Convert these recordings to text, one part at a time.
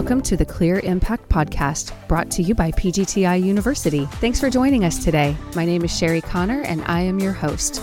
Welcome to the Clear Impact Podcast, brought to you by PGTI University. Thanks for joining us today. My name is Sherry Connor, and I am your host.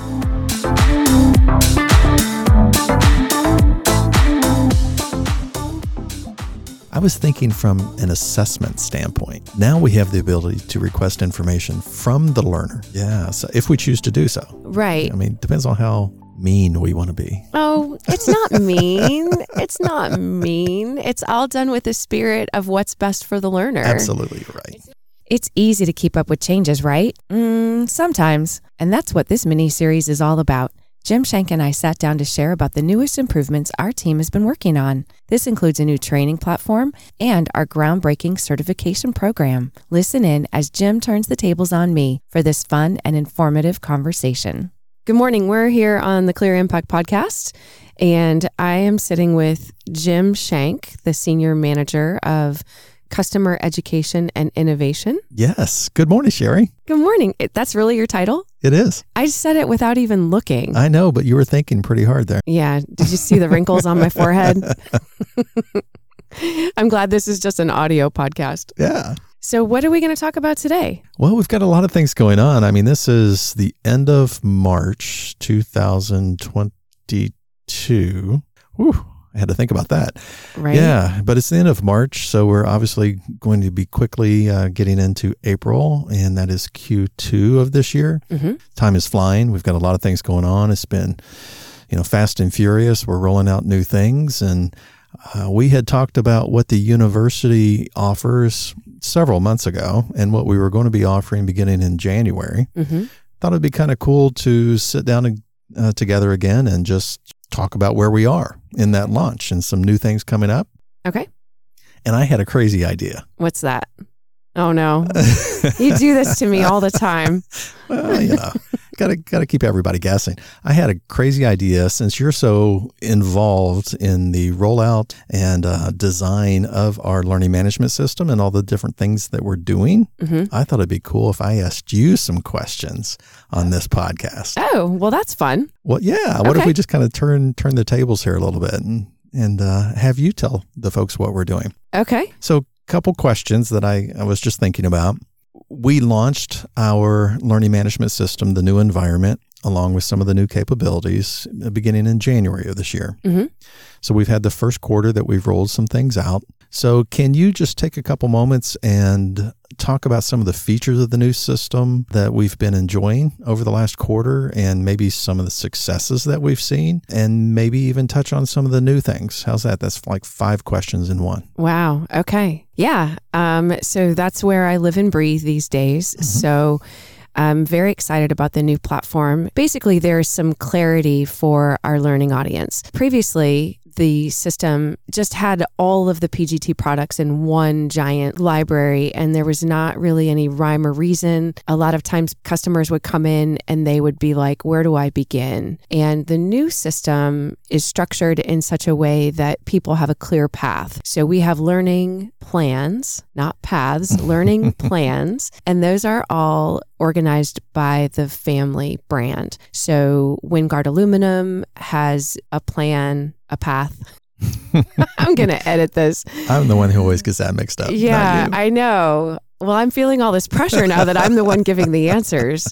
I was thinking from an assessment standpoint. Now we have the ability to request information from the learner. Yeah, so if we choose to do so. Right. I mean, depends on how mean we want to be. Oh, it's not mean. it's not mean. It's all done with the spirit of what's best for the learner. Absolutely right. It's easy to keep up with changes, right? Mm, sometimes. And that's what this mini series is all about. Jim Shank and I sat down to share about the newest improvements our team has been working on. This includes a new training platform and our groundbreaking certification program. Listen in as Jim turns the tables on me for this fun and informative conversation. Good morning. We're here on the Clear Impact podcast, and I am sitting with Jim Shank, the senior manager of customer education and innovation. Yes. Good morning, Sherry. Good morning. It- That's really your title? It is. I said it without even looking. I know, but you were thinking pretty hard there. yeah. Did you see the wrinkles on my forehead? I'm glad this is just an audio podcast. Yeah. So, what are we going to talk about today? Well, we've got a lot of things going on. I mean, this is the end of March 2022. Whew, I had to think about that. Right? Yeah, but it's the end of March, so we're obviously going to be quickly uh, getting into April, and that is Q2 of this year. hmm Time is flying. We've got a lot of things going on. It's been, you know, fast and furious. We're rolling out new things, and uh, we had talked about what the university offers several months ago, and what we were going to be offering beginning in January. hmm Thought it'd be kind of cool to sit down and, uh, together again and just talk about where we are in that launch and some new things coming up. Okay. And I had a crazy idea. What's that? Oh, no. You do this to me all the time. well, you know, gotta gotta keep everybody guessing. I had a crazy idea since you're so involved in the rollout and uh, design of our learning management system and all the different things that we're doing. hmm I thought it'd be cool if I asked you some questions on this podcast. Oh, well, that's fun. Well, yeah. What if we just kind of turn turn the tables here a little bit and and uh, have you tell the folks what we're doing? Okay. So, a couple questions that I, I was just thinking about. We launched our learning management system, the new environment, along with some of the new capabilities uh, beginning in January of this year. Mhm. So, we've had the first quarter that we've rolled some things out. So, can you just take a couple moments and talk about some of the features of the new system that we've been enjoying over the last quarter and maybe some of the successes that we've seen and maybe even touch on some of the new things? How's that? That's like five questions in one. Wow. Okay. Yeah. Um, so that's where I live and breathe these days. So I'm very excited about the new platform. Basically, there's some clarity for our learning audience. Previously, the system just had all of the PGT products in one giant library, and there was not really any rhyme or reason. A lot of times, customers would come in and they would be like, Where do I begin? And the new system is structured in such a way that people have a clear path. So we have learning plans, not paths, learning plans, and those are all organized by the family brand. So WinGuard Aluminum has a plan, a path. I'm going to edit this. I'm the one who always gets that mixed up. Yeah. I know. Well, I'm feeling all this pressure now that I'm the one giving the answers.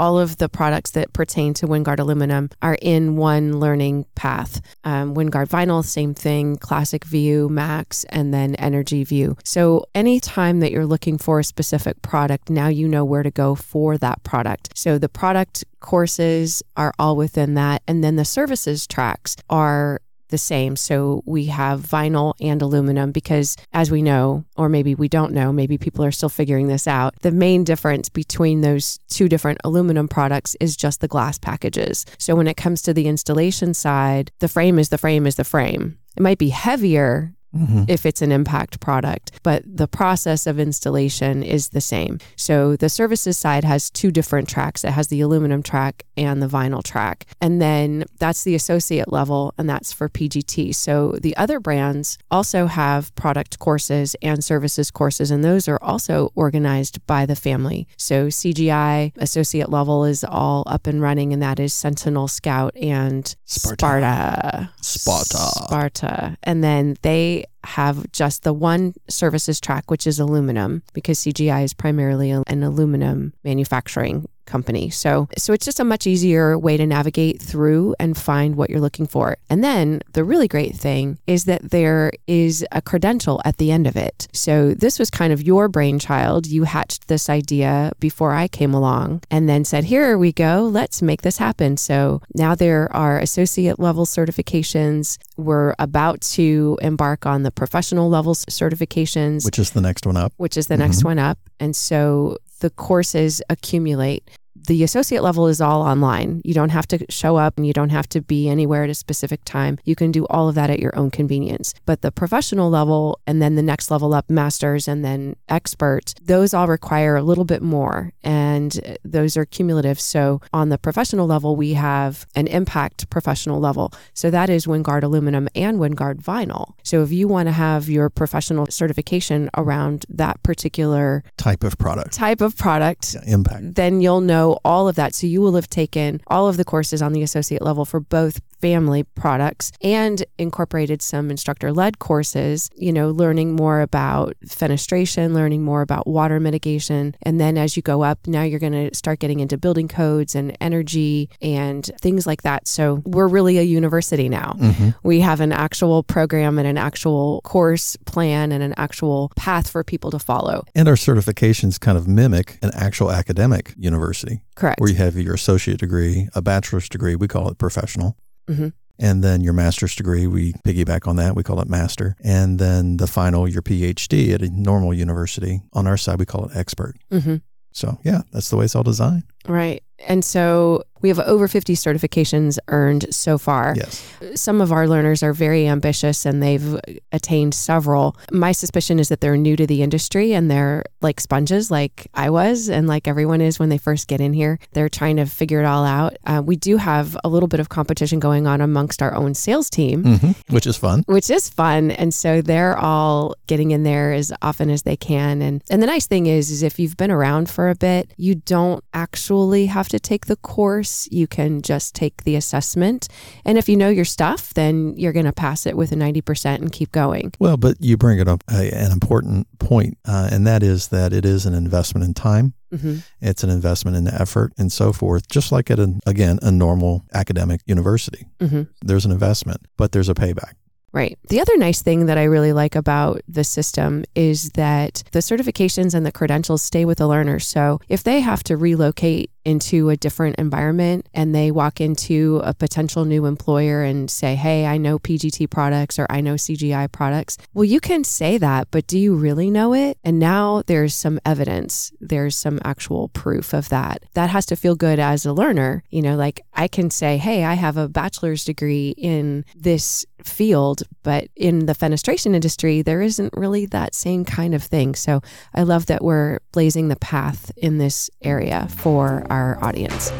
All of the products that pertain to WinGuard aluminum are in one learning path. Um, WinGuard vinyl, same thing, Classic View, Max, and then Energy View. So, anytime that you're looking for a specific product, now you know where to go for that product. So, the product courses are all within that. And then the services tracks are the same. So we have vinyl and aluminum because, as we know, or maybe we don't know, maybe people are still figuring this out. The main difference between those two different aluminum products is just the glass packages. So when it comes to the installation side, the frame is the frame is the frame. It might be heavier Mhm. if it's an impact product, but the process of installation is the same. So the services side has two different tracks. It has the aluminum track and the vinyl track. And then that's the associate level, and that's for PGT. So the other brands also have product courses and services courses, and those are also organized by the family. So CGI associate level is all up and running, and that is Sentinel, Scout, and Sparta. Sparta. Sparta. Sparta. And then they have just the one services track, which is aluminum, because CGI is primarily an aluminum manufacturing company. So so it's just a much easier way to navigate through and find what you're looking for. And then the really great thing is that there is a credential at the end of it. So this was kind of your brainchild. You hatched this idea before I came along and then said, "Here we go. Let's make this happen." So now there are associate level certifications. We're about to embark on the professional level certifications, which is the next one up. Which is the mm-hmm. next one up. And so the courses accumulate the associate level is all online. You don't have to show up and you don't have to be anywhere at a specific time. You can do all of that at your own convenience. But the professional level and then the next level up, masters and then expert, those all require a little bit more and uh, those are cumulative. So on the professional level, we have an impact professional level. So that is WinGuard aluminum and WinGuard vinyl. So if you want to have your professional certification around that particular type of product, type of product, yeah, impact, then you'll know all of that. So you will have taken all of the courses on the associate level for both family products and incorporated some instructor led courses, you know, learning more about fenestration, learning more about water mitigation. And then as you go up, now you're going to start getting into building codes and energy and things like that. So we're really a university now. Mm-hmm. We have an actual program and an actual course plan and an actual path for people to follow. And our certifications kind of mimic an actual academic university. Correct. Where you have your associate degree, a bachelor's degree, we call it professional. Mm-hmm. And then your master's degree, we piggyback on that. We call it master. And then the final, your PhD at a normal university. On our side, we call it expert. Mm-hmm. So, yeah, that's the way it's all designed. Right. And so we have over 50 certifications earned so far. Yes. Some of our learners are very ambitious and they've attained several. My suspicion is that they're new to the industry and they're like sponges, like I was, and like everyone is when they first get in here. They're trying to figure it all out. Uh, we do have a little bit of competition going on amongst our own sales team, mm-hmm. which is fun. Which is fun. And so they're all getting in there as often as they can. And, and the nice thing is, is if you've been around for a bit, you don't actually have to take the course. You can just take the assessment. And if you know your stuff, then you're going to pass it with a 90% and keep going. Well, but you bring it up a, an important point, uh, and that is that it is an investment in time. Mm-hmm. It's an investment in the effort and so forth, just like at, an, again, a normal academic university. Mm-hmm. There's an investment, but there's a payback. Right. The other nice thing that I really like about the system is that the certifications and the credentials stay with the learner. So if they have to relocate into a different environment and they walk into a potential new employer and say, Hey, I know PGT products or I know CGI products. Well, you can say that, but do you really know it? And now there's some evidence, there's some actual proof of that. That has to feel good as a learner. You know, like I can say, Hey, I have a bachelor's degree in this field, but in the fenestration industry, there isn't really that same kind of thing. So I love that we're blazing the path in this area for our audience.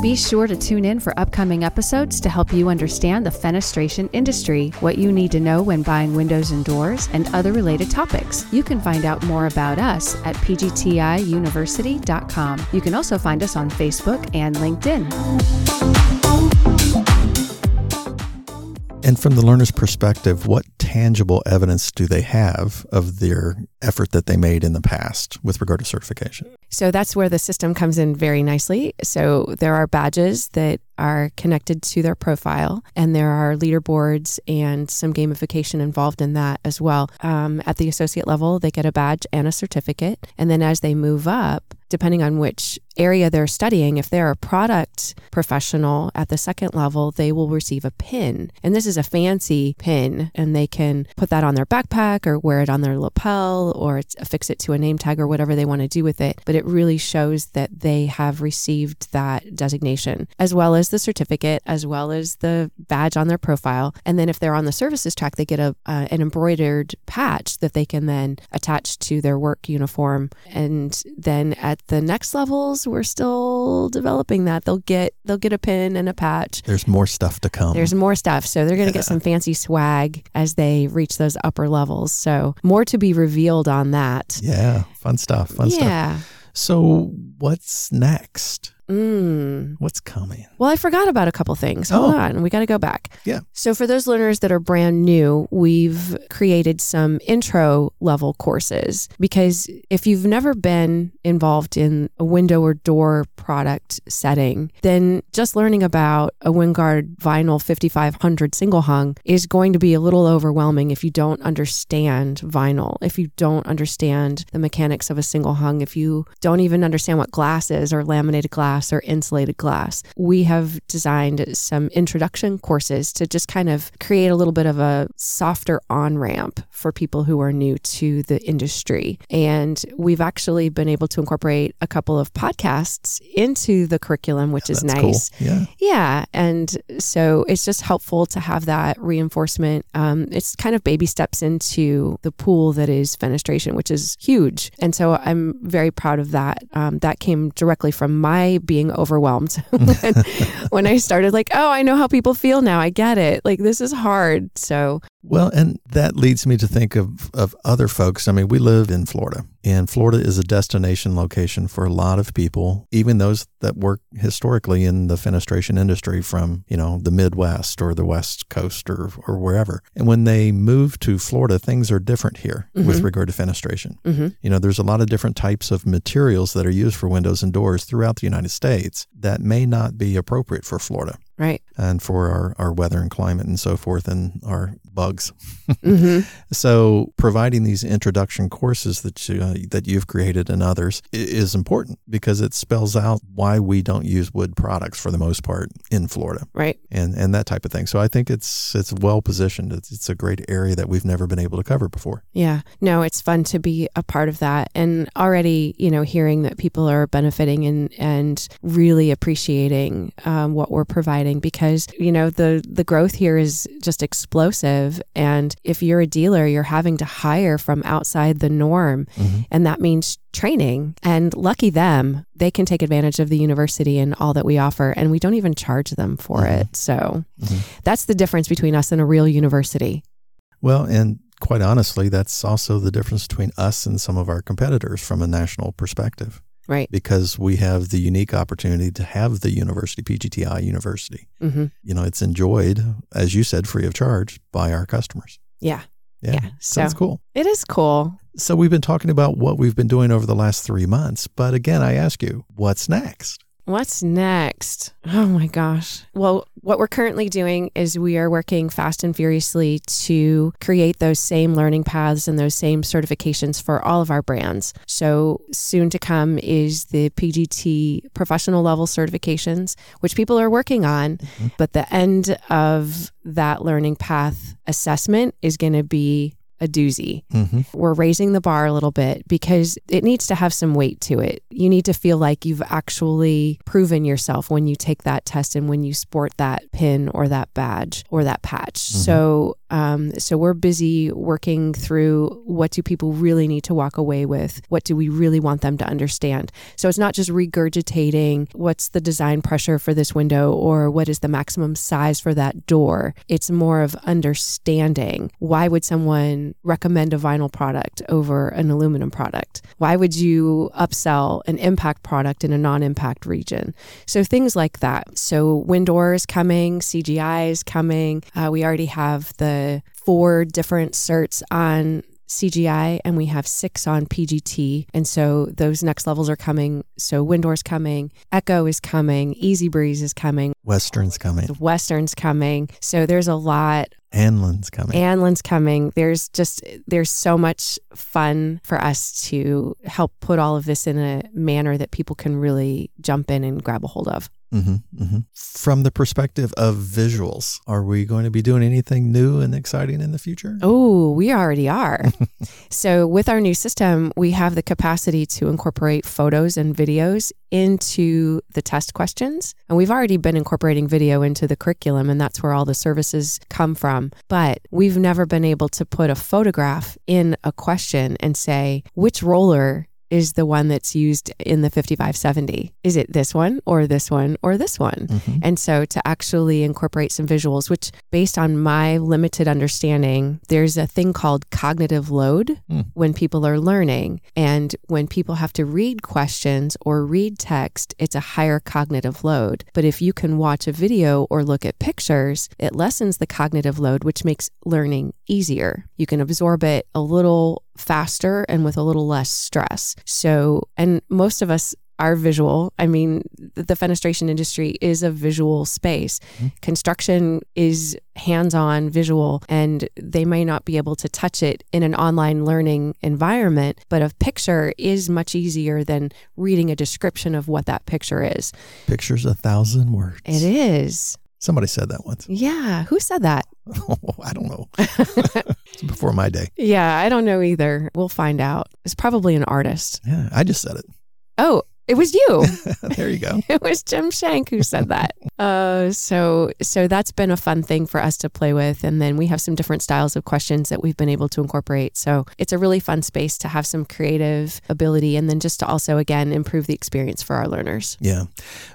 Be sure to tune in for upcoming episodes to help you understand the fenestration industry, what you need to know when buying windows and doors, and other related topics. You can find out more about us at pgtiuniversity.com. You can also find us on Facebook and LinkedIn. And from the learner's perspective, what tangible evidence do they have of their effort that they made in the past with regard to certification? So that's where the system comes in very nicely. So there are badges that are connected to their profile, and there are leaderboards and some gamification involved in that as well. Um, at the associate level, they get a badge and a certificate. And then as they move up, depending on which area they're studying, if they're a product professional at the second level, they will receive a pin. And this is a fancy pin, and they can put that on their backpack or wear it on their lapel or affix it to a name tag or whatever they want to do with it. But it really shows that they have received that designation, as well as the certificate, as well as the badge on their profile. And then if they're on the services track, they get a uh, an embroidered patch that they can then attach to their work uniform. And then at the next levels, we're still developing that. They'll get they'll get a pin and a patch. There's more stuff to come. There's more stuff. So they're going to yeah. get some fancy swag as they reach those upper levels. So more to be revealed on that. Yeah, fun stuff. Fun yeah. stuff. Yeah. So what's next? Mm. What's coming? Well, I forgot about a couple things. Hold Oh. on. We got to go back. Yeah. So, for those learners that are brand new, we've created some intro level courses because if you've never been involved in a window or door product setting, then just learning about a WinGuard vinyl 5500 single hung is going to be a little overwhelming if you don't understand vinyl, if you don't understand the mechanics of a single hung, if you don't even understand what glass is or laminated glass or insulated glass. We have designed some introduction courses to just kind of create a little bit of a softer on ramp for people who are new to the industry. And we've actually been able to incorporate a couple of podcasts into the curriculum, which is nice. Cool. Yeah. Yeah. And so it's just helpful to have that reinforcement. Um, it's kind of baby steps into the pool that is fenestration, which is huge. And so I'm very proud of that. Um, that came directly from my being overwhelmed when, when I started, like, oh, I know how people feel now. I get it. Like, this is hard. So, Well, and that leads me to think of, of other folks. I mean, we live in Florida, and Florida is a destination location for a lot of people, even those that work historically in the fenestration industry from, you know, the Midwest or the West Coast or, or wherever. And when they move to Florida, things are different here with Mhm. regard to fenestration. mhm. You know, there's a lot of different types of materials that are used for windows and doors throughout the United States that may not be appropriate for Florida right. and for our, our weather and climate and so forth and our bugs. hmm So providing these introduction courses that you, uh, that you've created and others is important because it spells out why we don't use wood products for the most part in Florida Right. and, and that type of thing. So I think it's it's well positioned. It's, it's a great area that we've never been able to cover before. Yeah. No, it's fun to be a part of that. And already, you know, hearing that people are benefiting and, and really appreciating um, what we're providing because, you know, the, the growth here is just explosive. And if you're a dealer, you're having to hire from outside the norm. Mhm. And that means training. And lucky them, they can take advantage of the university and all that we offer. And we don't even charge them for Mhm. it. So Mhm. that's the difference between us and a real university. Well, and quite honestly, that's also the difference between us and some of our competitors from a national perspective. Right. Because we have the unique opportunity to have the university, PGTI University. hmm You know, it's enjoyed, as you said, free of charge by our customers. Yeah. Yeah. Yeah, So that's so- cool. It is cool. So we've been talking about what we've been doing over the last three months. But again, I ask you, what's next? What's next? Oh my gosh. Well, what we're currently doing is we are working fast and furiously to create those same learning paths and those same certifications for all of our brands. So, soon to come is the PGT professional level certifications, which people are working on. Mm-hmm. But the end of that learning path assessment is going to be a doozy Mm-hmm. we're raising the bar a little bit because it needs to have some weight to it. You need to feel like you've actually proven yourself when you take that test and when you sport that pin or that badge or that patch. So, um, so we're busy working through what do people really need to walk away with? What do we really want them to understand? So it's not just regurgitating what's the design pressure for this window or what is the maximum size for that door. It's more of understanding why would someone recommend a vinyl product over an aluminum product? Why would you upsell an impact product in a non-impact region? So things like that. So WinDoor is coming, CGI is coming. Uh, we already have the four different certs on CGI and we have six on PGT. And so those next levels are coming. So WinDoor's coming, Echo is coming, Eze-Breeze is coming, Western's coming. the Western's coming. So there's a lot. Anlin's coming. Anlin's coming. There's just there's so much fun for us to help put all of this in a manner that people can really jump in and grab a hold of. Hmm hmm From the perspective of visuals, are we going to be doing anything new and exciting in the future? Oh, we already are. so, with our new system, we have the capacity to incorporate photos and videos into the test questions. And we've already been incorporating video into the curriculum, and that's where all the services come from. But we've never been able to put a photograph in a question and say, which roller is the one that's used in the 5570? Is it this one or this one or this one? Mhm. And so to actually incorporate some visuals, which based on my limited understanding, there's a thing called cognitive load Hmm. when people are learning. And when people have to read questions or read text, it's a higher cognitive load. But if you can watch a video or look at pictures, it lessens the cognitive load, which makes learning easier. You can absorb it a little faster and with a little less stress. So, and most of us are visual. I mean, the fenestration industry is a visual space. Mm-hmm. Construction is hands on visual, and they may not be able to touch it in an online learning environment, but a picture is much easier than reading a description of what that picture is. Pictures a thousand words. It is. Somebody said that once. Yeah. Who said that? I don't know. it's before my day. Yeah, I don't know either. We'll find out. It's probably an artist. Yeah, I just said it. Oh, it was you. there you go. it was Jim Shank who said that. Uh, so so that's been a fun thing for us to play with, and then we have some different styles of questions that we've been able to incorporate. So it's a really fun space to have some creative ability, and then just to also again improve the experience for our learners. Yeah.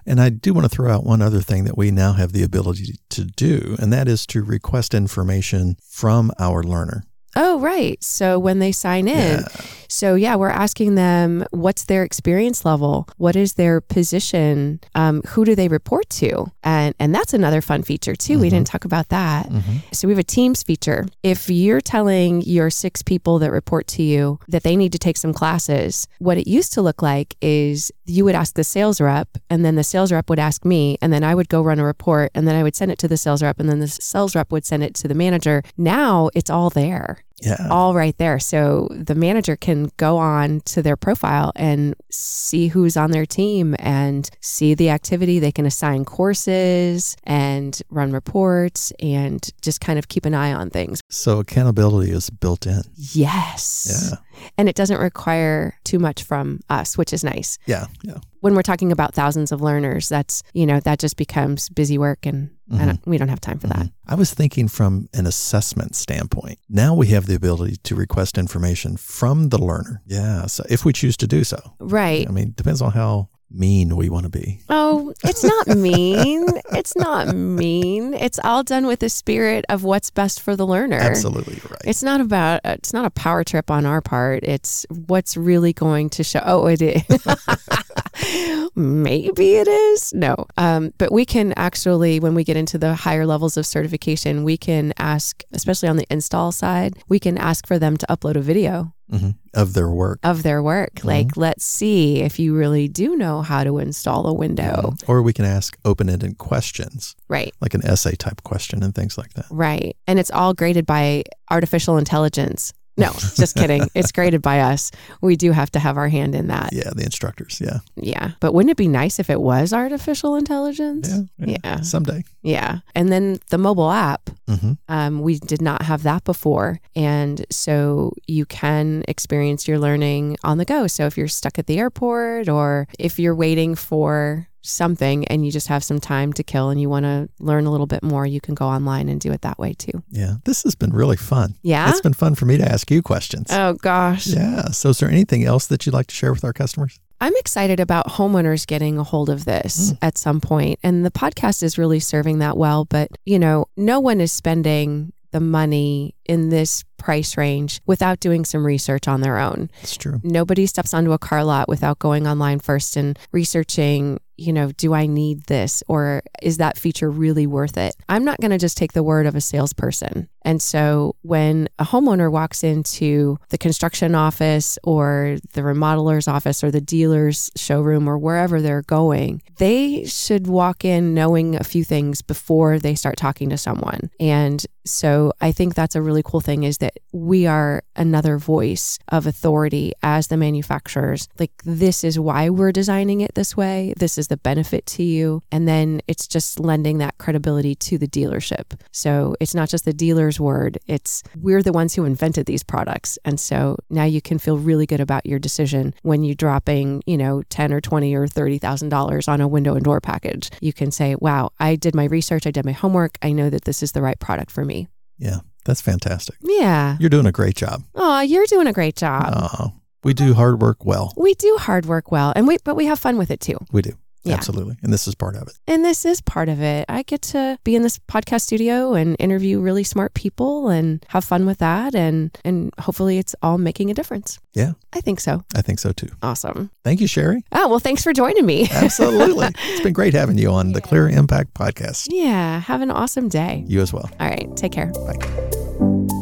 And I do want to throw out one other thing that we now have the ability to do, and that is to request information from our learner. Oh, right. So when they sign in, Yeah. So yeah, we're asking them what's their experience level, what is their position, um, who do they report to, and and that's another fun feature too. We Mhm. didn't talk about that. Mhm. So we have a Teams feature. If you're telling your six people that report to you that they need to take some classes, what it used to look like is you would ask the sales rep, and then the sales rep would ask me, and then I would go run a report, and then I would send it to the sales rep, and then the sales rep would send it to the manager. Now it's all there Yeah. all right there. So the manager can go on to their profile and see who's on their team and see the activity. They can assign courses and run reports and just kind of keep an eye on things. So accountability is built in. Yes. Yeah. And it doesn't require too much from us, which is nice. Yeah. Yeah. When we're talking about thousands of learners, that's, you know, that just becomes busy work and, Mm-hmm. and we don't have time for that. Mhm. I was thinking from an assessment standpoint. Now we have the ability to request information from the learner. Yeah. So if we choose to do so, Right. I mean, depends on how mean we want to be. Oh, it's not mean. it's not mean. It's all done with the spirit of what's best for the learner. Absolutely right. It's not about it's not a power trip on our part. It's what's really going to show. Oh, it is. Maybe it is. No. Um, but we can actually, when we get into the higher levels of certification, we can ask, especially on the install side, we can ask for them to upload a video Mhm. Of their work. of their work. Like, let's see if you really do know how to install a window. Or we can ask open ended questions, Right. like an essay type question and things like that. Right. And it's all graded by artificial intelligence. No, just kidding. It's graded by us. We do have to have our hand in that. Yeah, the instructors. Yeah. Yeah. But wouldn't it be nice if it was artificial intelligence? Yeah. Yeah. Someday. Yeah. And then the mobile app, hmm um, we did not have that before. And so you can experience your learning on the go. So if you're stuck at the airport or if you're waiting for something and you just have some time to kill and you want to learn a little bit more, you can go online and do it that way too. Yeah. This has been really fun. Yeah. It's been fun for me to ask you questions. Oh gosh. Yeah. So, is there anything else that you'd like to share with our customers? I'm excited about homeowners getting a hold of this mm. at some point, And the podcast is really serving that well. But, you know, no one is spending the money in this price range without doing some research on their own. It's true. Nobody steps onto a car lot without going online first and researching, you know, do I need this or is that feature really worth it? I'm not going to just take the word of a salesperson. And so when a homeowner walks into the construction office or the remodeler's office or the dealer's showroom or wherever they're going, they should walk in knowing a few things before they start talking to someone. And so I think that's a really cool thing is that we are another voice of authority as the manufacturers. Like, this is why we're designing it this way. This is the benefit to you. And then it's just lending that credibility to the dealership. So it's not just the dealer's word, it's we're the ones who invented these products. And so now you can feel really good about your decision when you're dropping, you know, 10 or 20 or $30,000 on a window and door package. You can say, wow, I did my research, I did my homework, I know that this is the right product for me. Yeah. That's fantastic. Yeah. You're doing a great job. Oh, you're doing a great job. Oh, We do hard work well. We do hard work well, and we but we have fun with it too. We do. Yeah. Absolutely. And this is part of it. And this is part of it. I get to be in this podcast studio and interview really smart people and have fun with that and and hopefully it's all making a difference. Yeah. I think so. I think so too. Awesome. Thank you, Sherry. Oh, well, thanks for joining me. Absolutely. it's been great having you on the Clear Impact podcast. yeah, have an awesome day. You as well. All right, take care. Bye.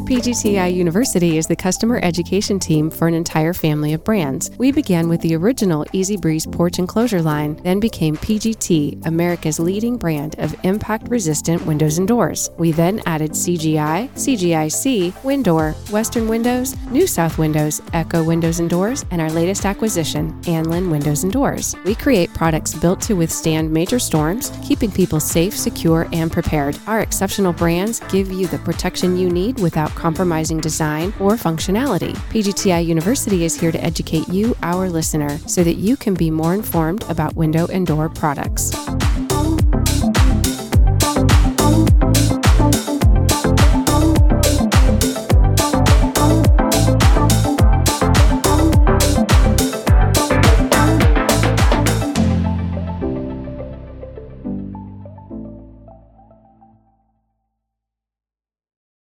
PGTI University is the customer education team for an entire family of brands. We began with the original Eze-Breeze porch enclosure line, then became PGT, America's leading brand of impact resistant windows and doors. We then added CGI, CGIC, WinDoor, Western Windows, New South Windows, Echo Windows and Doors, and our latest acquisition, Anlin Windows and Doors. We create products built to withstand major storms, keeping people safe, secure, and prepared. Our exceptional brands give you the protection you need without compromising design or functionality. PGTI University is here to educate you, our listener, so that you can be more informed about window and door products.